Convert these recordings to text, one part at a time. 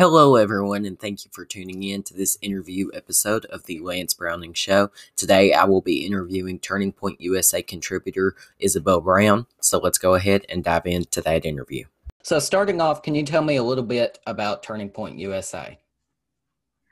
Hello, everyone, and thank you for tuning in to this interview episode of the Lance Browning Show. Today, I will be interviewing Turning Point USA contributor Isabel Brown. So let's go ahead and dive into that interview. So, starting off, can you tell me a little bit about Turning Point USA?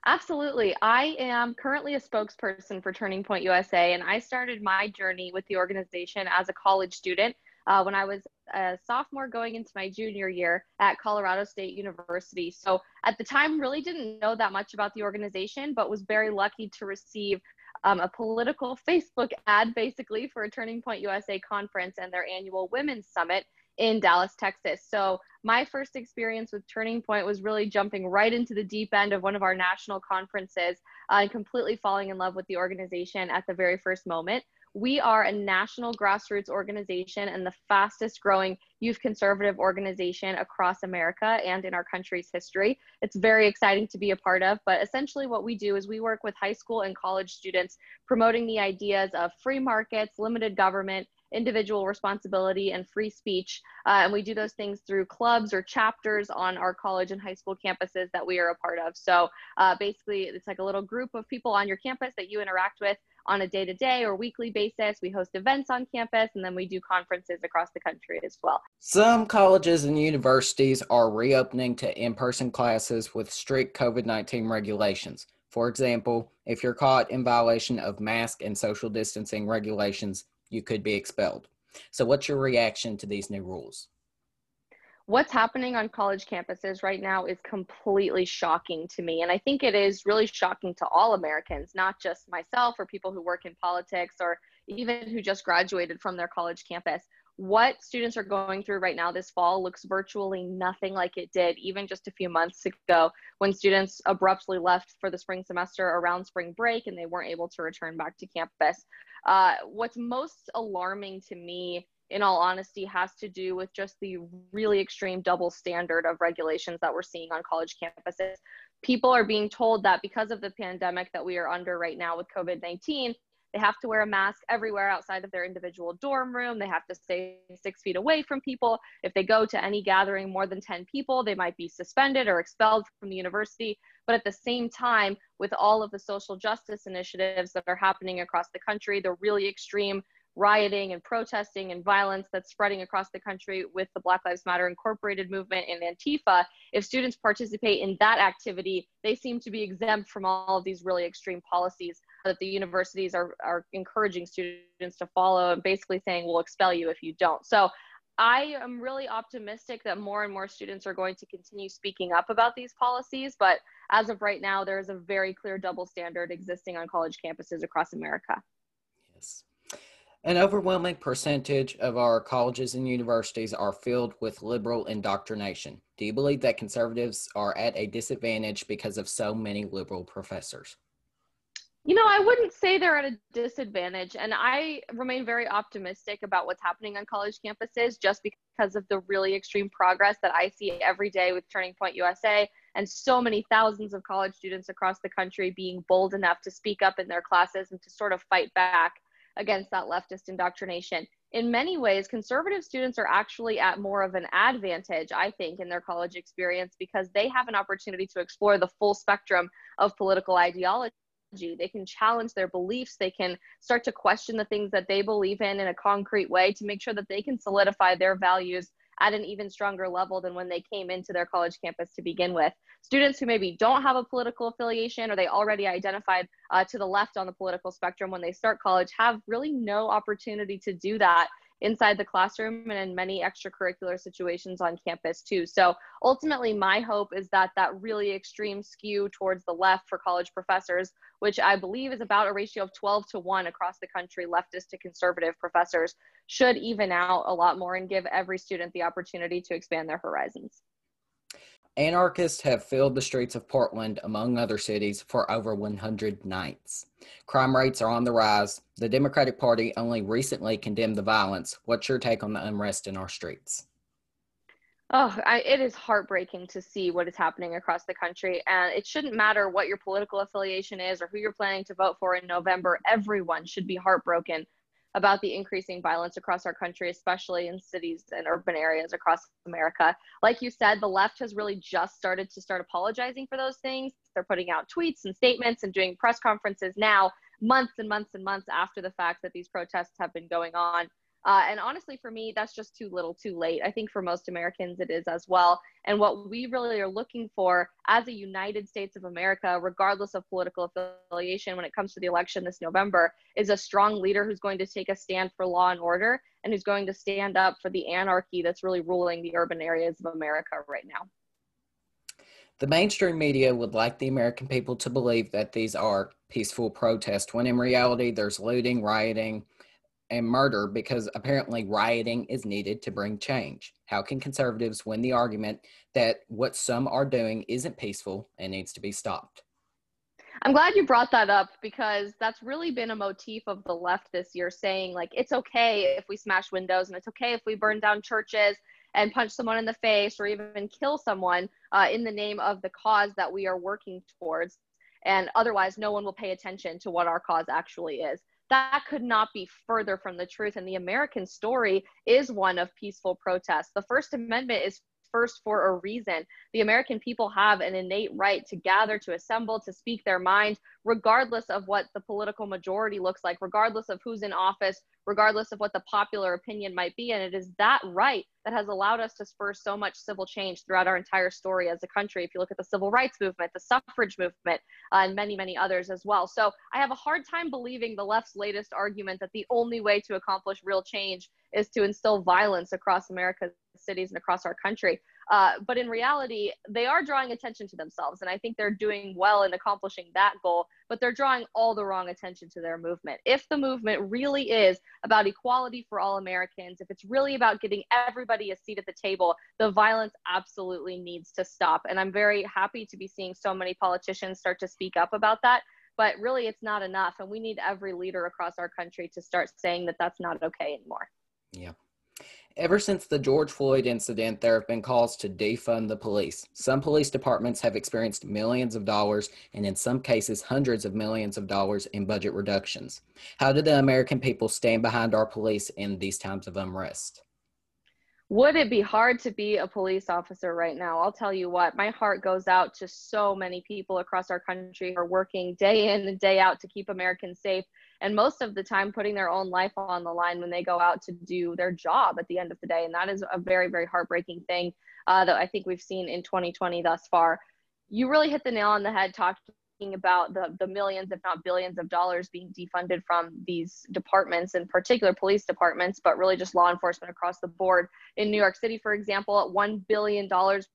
Absolutely. I am currently a spokesperson for Turning Point USA, and I started my journey with the organization as a college student uh, when I was a sophomore going into my junior year at Colorado State University. So at the time, really didn't know that much about the organization, but was very lucky to receive um, a political Facebook ad basically for a Turning Point USA conference and their annual Women's Summit in Dallas, Texas. So my first experience with Turning Point was really jumping right into the deep end of one of our national conferences uh, and completely falling in love with the organization at the very first moment. We are a national grassroots organization and the fastest growing youth conservative organization across America and in our country's history. It's very exciting to be a part of, but essentially what we do is we work with high school and college students promoting the ideas of free markets, limited government, individual responsibility and free speech. Uh, and we do those things through clubs or chapters on our college and high school campuses that we are a part of. So uh, basically, it's like a little group of people on your campus that you interact with on a day to day or weekly basis. We host events on campus and then we do conferences across the country as well. Some colleges and universities are reopening to in person classes with strict COVID 19 regulations. For example, if you're caught in violation of mask and social distancing regulations, you could be expelled. So, what's your reaction to these new rules? What's happening on college campuses right now is completely shocking to me. And I think it is really shocking to all Americans, not just myself or people who work in politics or even who just graduated from their college campus. What students are going through right now this fall looks virtually nothing like it did even just a few months ago when students abruptly left for the spring semester around spring break and they weren't able to return back to campus. Uh, what's most alarming to me in all honesty, has to do with just the really extreme double standard of regulations that we're seeing on college campuses. People are being told that because of the pandemic that we are under right now with COVID 19, they have to wear a mask everywhere outside of their individual dorm room. They have to stay six feet away from people. If they go to any gathering more than 10 people, they might be suspended or expelled from the university. But at the same time, with all of the social justice initiatives that are happening across the country, the really extreme rioting and protesting and violence that's spreading across the country with the Black Lives Matter Incorporated movement and Antifa, if students participate in that activity, they seem to be exempt from all of these really extreme policies that the universities are, are encouraging students to follow and basically saying, we'll expel you if you don't. So I am really optimistic that more and more students are going to continue speaking up about these policies. But as of right now, there is a very clear double standard existing on college campuses across America. An overwhelming percentage of our colleges and universities are filled with liberal indoctrination. Do you believe that conservatives are at a disadvantage because of so many liberal professors? You know, I wouldn't say they're at a disadvantage. And I remain very optimistic about what's happening on college campuses just because of the really extreme progress that I see every day with Turning Point USA and so many thousands of college students across the country being bold enough to speak up in their classes and to sort of fight back against that leftist indoctrination. In many ways, conservative students are actually at more of an advantage, I think, in their college experience because they have an opportunity to explore the full spectrum of political ideology. They can challenge their beliefs. They can start to question the things that they believe in in a concrete way to make sure that they can solidify their values at an even stronger level than when they came into their college campus to begin with. Students who maybe don't have a political affiliation or they already identified uh, to the left on the political spectrum when they start college have really no opportunity to do that inside the classroom and in many extracurricular situations on campus too. So ultimately, my hope is that that really extreme skew towards the left for college professors, which I believe is about a ratio of 12 to 1 across the country, leftist to conservative professors, should even out a lot more and give every student the opportunity to expand their horizons. Anarchists have filled the streets of Portland, among other cities, for over 100 nights. Crime rates are on the rise. The Democratic Party only recently condemned the violence. What's your take on the unrest in our streets? Oh, I, it is heartbreaking to see what is happening across the country. And it shouldn't matter what your political affiliation is or who you're planning to vote for in November. Everyone should be heartbroken about the increasing violence across our country, especially in cities and urban areas across America. Like you said, the left has really just started to start apologizing for those things. They're putting out tweets and statements and doing press conferences now, months and months and months after the fact that these protests have been going on. Uh, and honestly, for me, that's just too little, too late. I think for most Americans, it is as well. And what we really are looking for as a United States of America, regardless of political affiliation, when it comes to the election this November, is a strong leader who's going to take a stand for law and order and who's going to stand up for the anarchy that's really ruling the urban areas of America right now. The mainstream media would like the American people to believe that these are peaceful protests, when in reality, there's looting, rioting, and murder because apparently rioting is needed to bring change. How can conservatives win the argument that what some are doing isn't peaceful and needs to be stopped? I'm glad you brought that up because that's really been a motif of the left this year saying, like, it's okay if we smash windows and it's okay if we burn down churches and punch someone in the face or even kill someone uh, in the name of the cause that we are working towards. And otherwise, no one will pay attention to what our cause actually is that could not be further from the truth. And the American story is one of peaceful protest. The First Amendment is first for a reason. The American people have an innate right to gather, to assemble, to speak their mind, regardless of what the political majority looks like, regardless of who's in office, regardless of what the popular opinion might be. And it is that right that has allowed us to spur so much civil change throughout our entire story as a country. If you look at the civil rights movement, the suffrage movement, uh, and many, many others as well. So I have a hard time believing the left's latest argument that the only way to accomplish real change is to instill violence across America's cities and across our country. Uh, but in reality, they are drawing attention to themselves. And I think they're doing well in accomplishing that goal, but they're drawing all the wrong attention to their movement. If the movement really is about equality for all Americans, if it's really about getting everybody a seat at the table, the violence absolutely needs to stop. And I'm very happy to be seeing so many politicians start to speak up about that. But really, it's not enough. And we need every leader across our country to start saying that that's not okay anymore. Yeah. Ever since the George Floyd incident, there have been calls to defund the police. Some police departments have experienced millions of dollars and, in some cases, hundreds of millions of dollars in budget reductions. How do the American people stand behind our police in these times of unrest? Would it be hard to be a police officer right now? I'll tell you what, my heart goes out to so many people across our country who are working day in and day out to keep Americans safe and most of the time putting their own life on the line when they go out to do their job at the end of the day. And that is a very, very heartbreaking thing uh, that I think we've seen in 2020 thus far. You really hit the nail on the head talking about the, the millions, if not billions of dollars being defunded from these departments, in particular police departments, but really just law enforcement across the board. In New York City, for example, $1 billion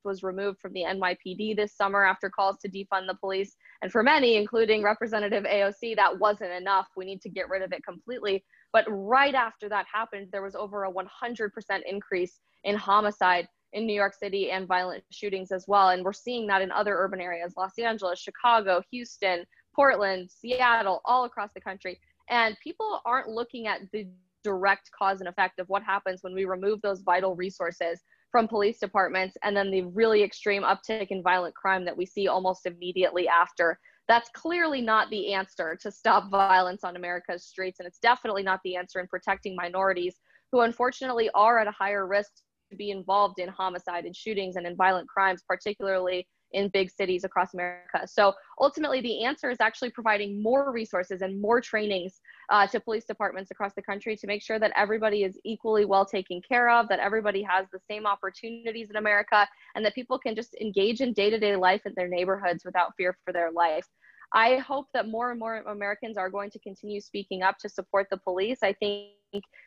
was removed from the NYPD this summer after calls to defund the police. And for many, including Representative AOC, that wasn't enough. We need to get rid of it completely. But right after that happened, there was over a 100% increase in homicide in New York City and violent shootings as well. And we're seeing that in other urban areas Los Angeles, Chicago, Houston, Portland, Seattle, all across the country. And people aren't looking at the direct cause and effect of what happens when we remove those vital resources from police departments and then the really extreme uptick in violent crime that we see almost immediately after. That's clearly not the answer to stop violence on America's streets. And it's definitely not the answer in protecting minorities who unfortunately are at a higher risk be involved in homicide and shootings and in violent crimes, particularly in big cities across America. So ultimately, the answer is actually providing more resources and more trainings uh, to police departments across the country to make sure that everybody is equally well taken care of, that everybody has the same opportunities in America, and that people can just engage in day to day life in their neighborhoods without fear for their life. I hope that more and more Americans are going to continue speaking up to support the police. I think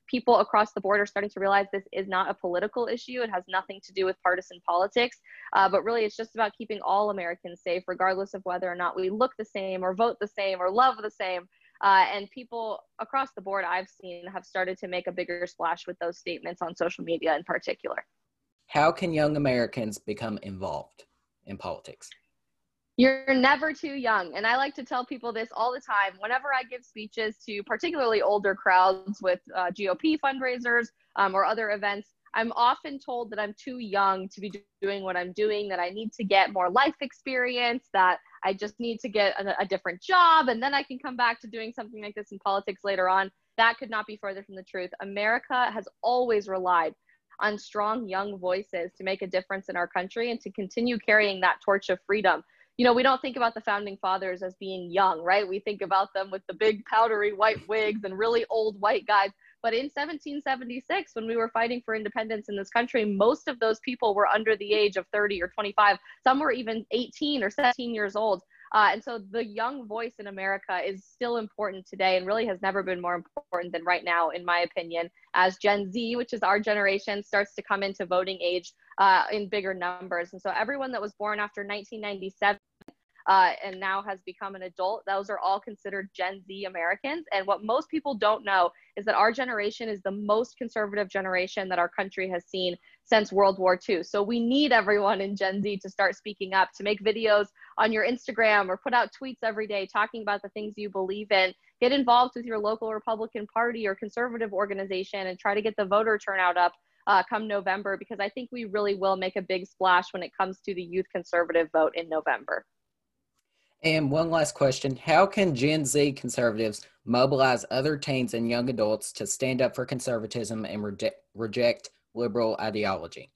people across the board are starting to realize this is not a political issue. It has nothing to do with partisan politics, uh, but really it's just about keeping all Americans safe, regardless of whether or not we look the same or vote the same or love the same. Uh, and people across the board I've seen have started to make a bigger splash with those statements on social media in particular. How can young Americans become involved in politics? You're never too young. And I like to tell people this all the time whenever I give speeches to particularly older crowds with uh, GOP fundraisers um, or other events. I'm often told that I'm too young to be doing what I'm doing, that I need to get more life experience, that I just need to get a, a different job, and then I can come back to doing something like this in politics later on. that could not be further from the truth. America has always relied on strong young voices to make a difference in our country and to continue carrying that torch of freedom. You know, we don't think about the founding fathers as being young, right? We think about them with the big powdery white wigs and really old white guys. But in 1776, when we were fighting for independence in this country, most of those people were under the age of 30 or 25. Some were even 18 or 17 years old. Uh, and so the young voice in America is still important today and really has never been more important than right now, in my opinion, as Gen Z, which is our generation, starts to come into voting age uh, in bigger numbers. And so everyone that was born after 1997 uh, and now has become an adult, those are all considered Gen Z Americans. And what most people don't know is that our generation is the most conservative generation that our country has seen since World War II. So we need everyone in Gen Z to start speaking up, to make videos on your Instagram or put out tweets every day talking about the things you believe in. Get involved with your local Republican Party or conservative organization and try to get the voter turnout up uh, come November because I think we really will make a big splash when it comes to the youth conservative vote in November. And one last question How can Gen Z conservatives mobilize other teens and young adults to stand up for conservatism and reject, reject liberal ideology?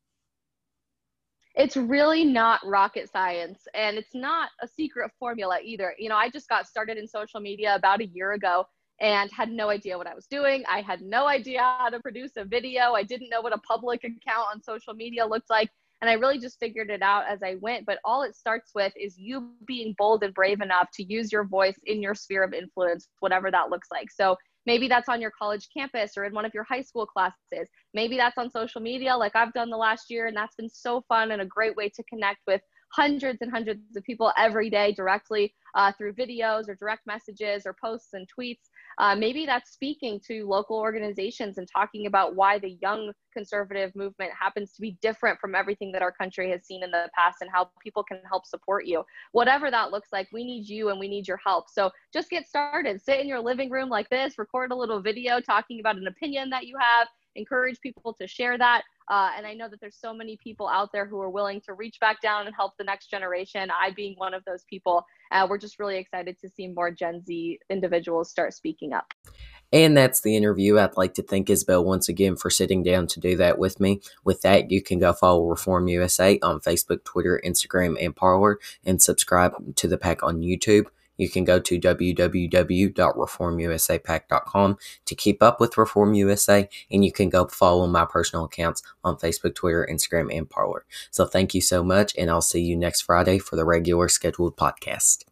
It's really not rocket science and it's not a secret formula either. You know, I just got started in social media about a year ago and had no idea what I was doing. I had no idea how to produce a video. I didn't know what a public account on social media looked like. And I really just figured it out as I went. But all it starts with is you being bold and brave enough to use your voice in your sphere of influence, whatever that looks like. So maybe that's on your college campus or in one of your high school classes. Maybe that's on social media, like I've done the last year. And that's been so fun and a great way to connect with hundreds and hundreds of people every day directly uh, through videos or direct messages or posts and tweets. Uh, maybe that's speaking to local organizations and talking about why the young conservative movement happens to be different from everything that our country has seen in the past and how people can help support you. Whatever that looks like, we need you and we need your help. So just get started. Sit in your living room like this, record a little video talking about an opinion that you have, encourage people to share that. Uh, and I know that there's so many people out there who are willing to reach back down and help the next generation. I being one of those people. Uh, we're just really excited to see more Gen Z individuals start speaking up. And that's the interview. I'd like to thank Isabel once again for sitting down to do that with me. With that, you can go follow Reform USA on Facebook, Twitter, Instagram, and Parler, and subscribe to the PAC on YouTube. You can go to www.reformusapac.com to keep up with Reform USA, and you can go follow my personal accounts on Facebook, Twitter, Instagram, and Parler. So thank you so much, and I'll see you next Friday for the regular scheduled podcast.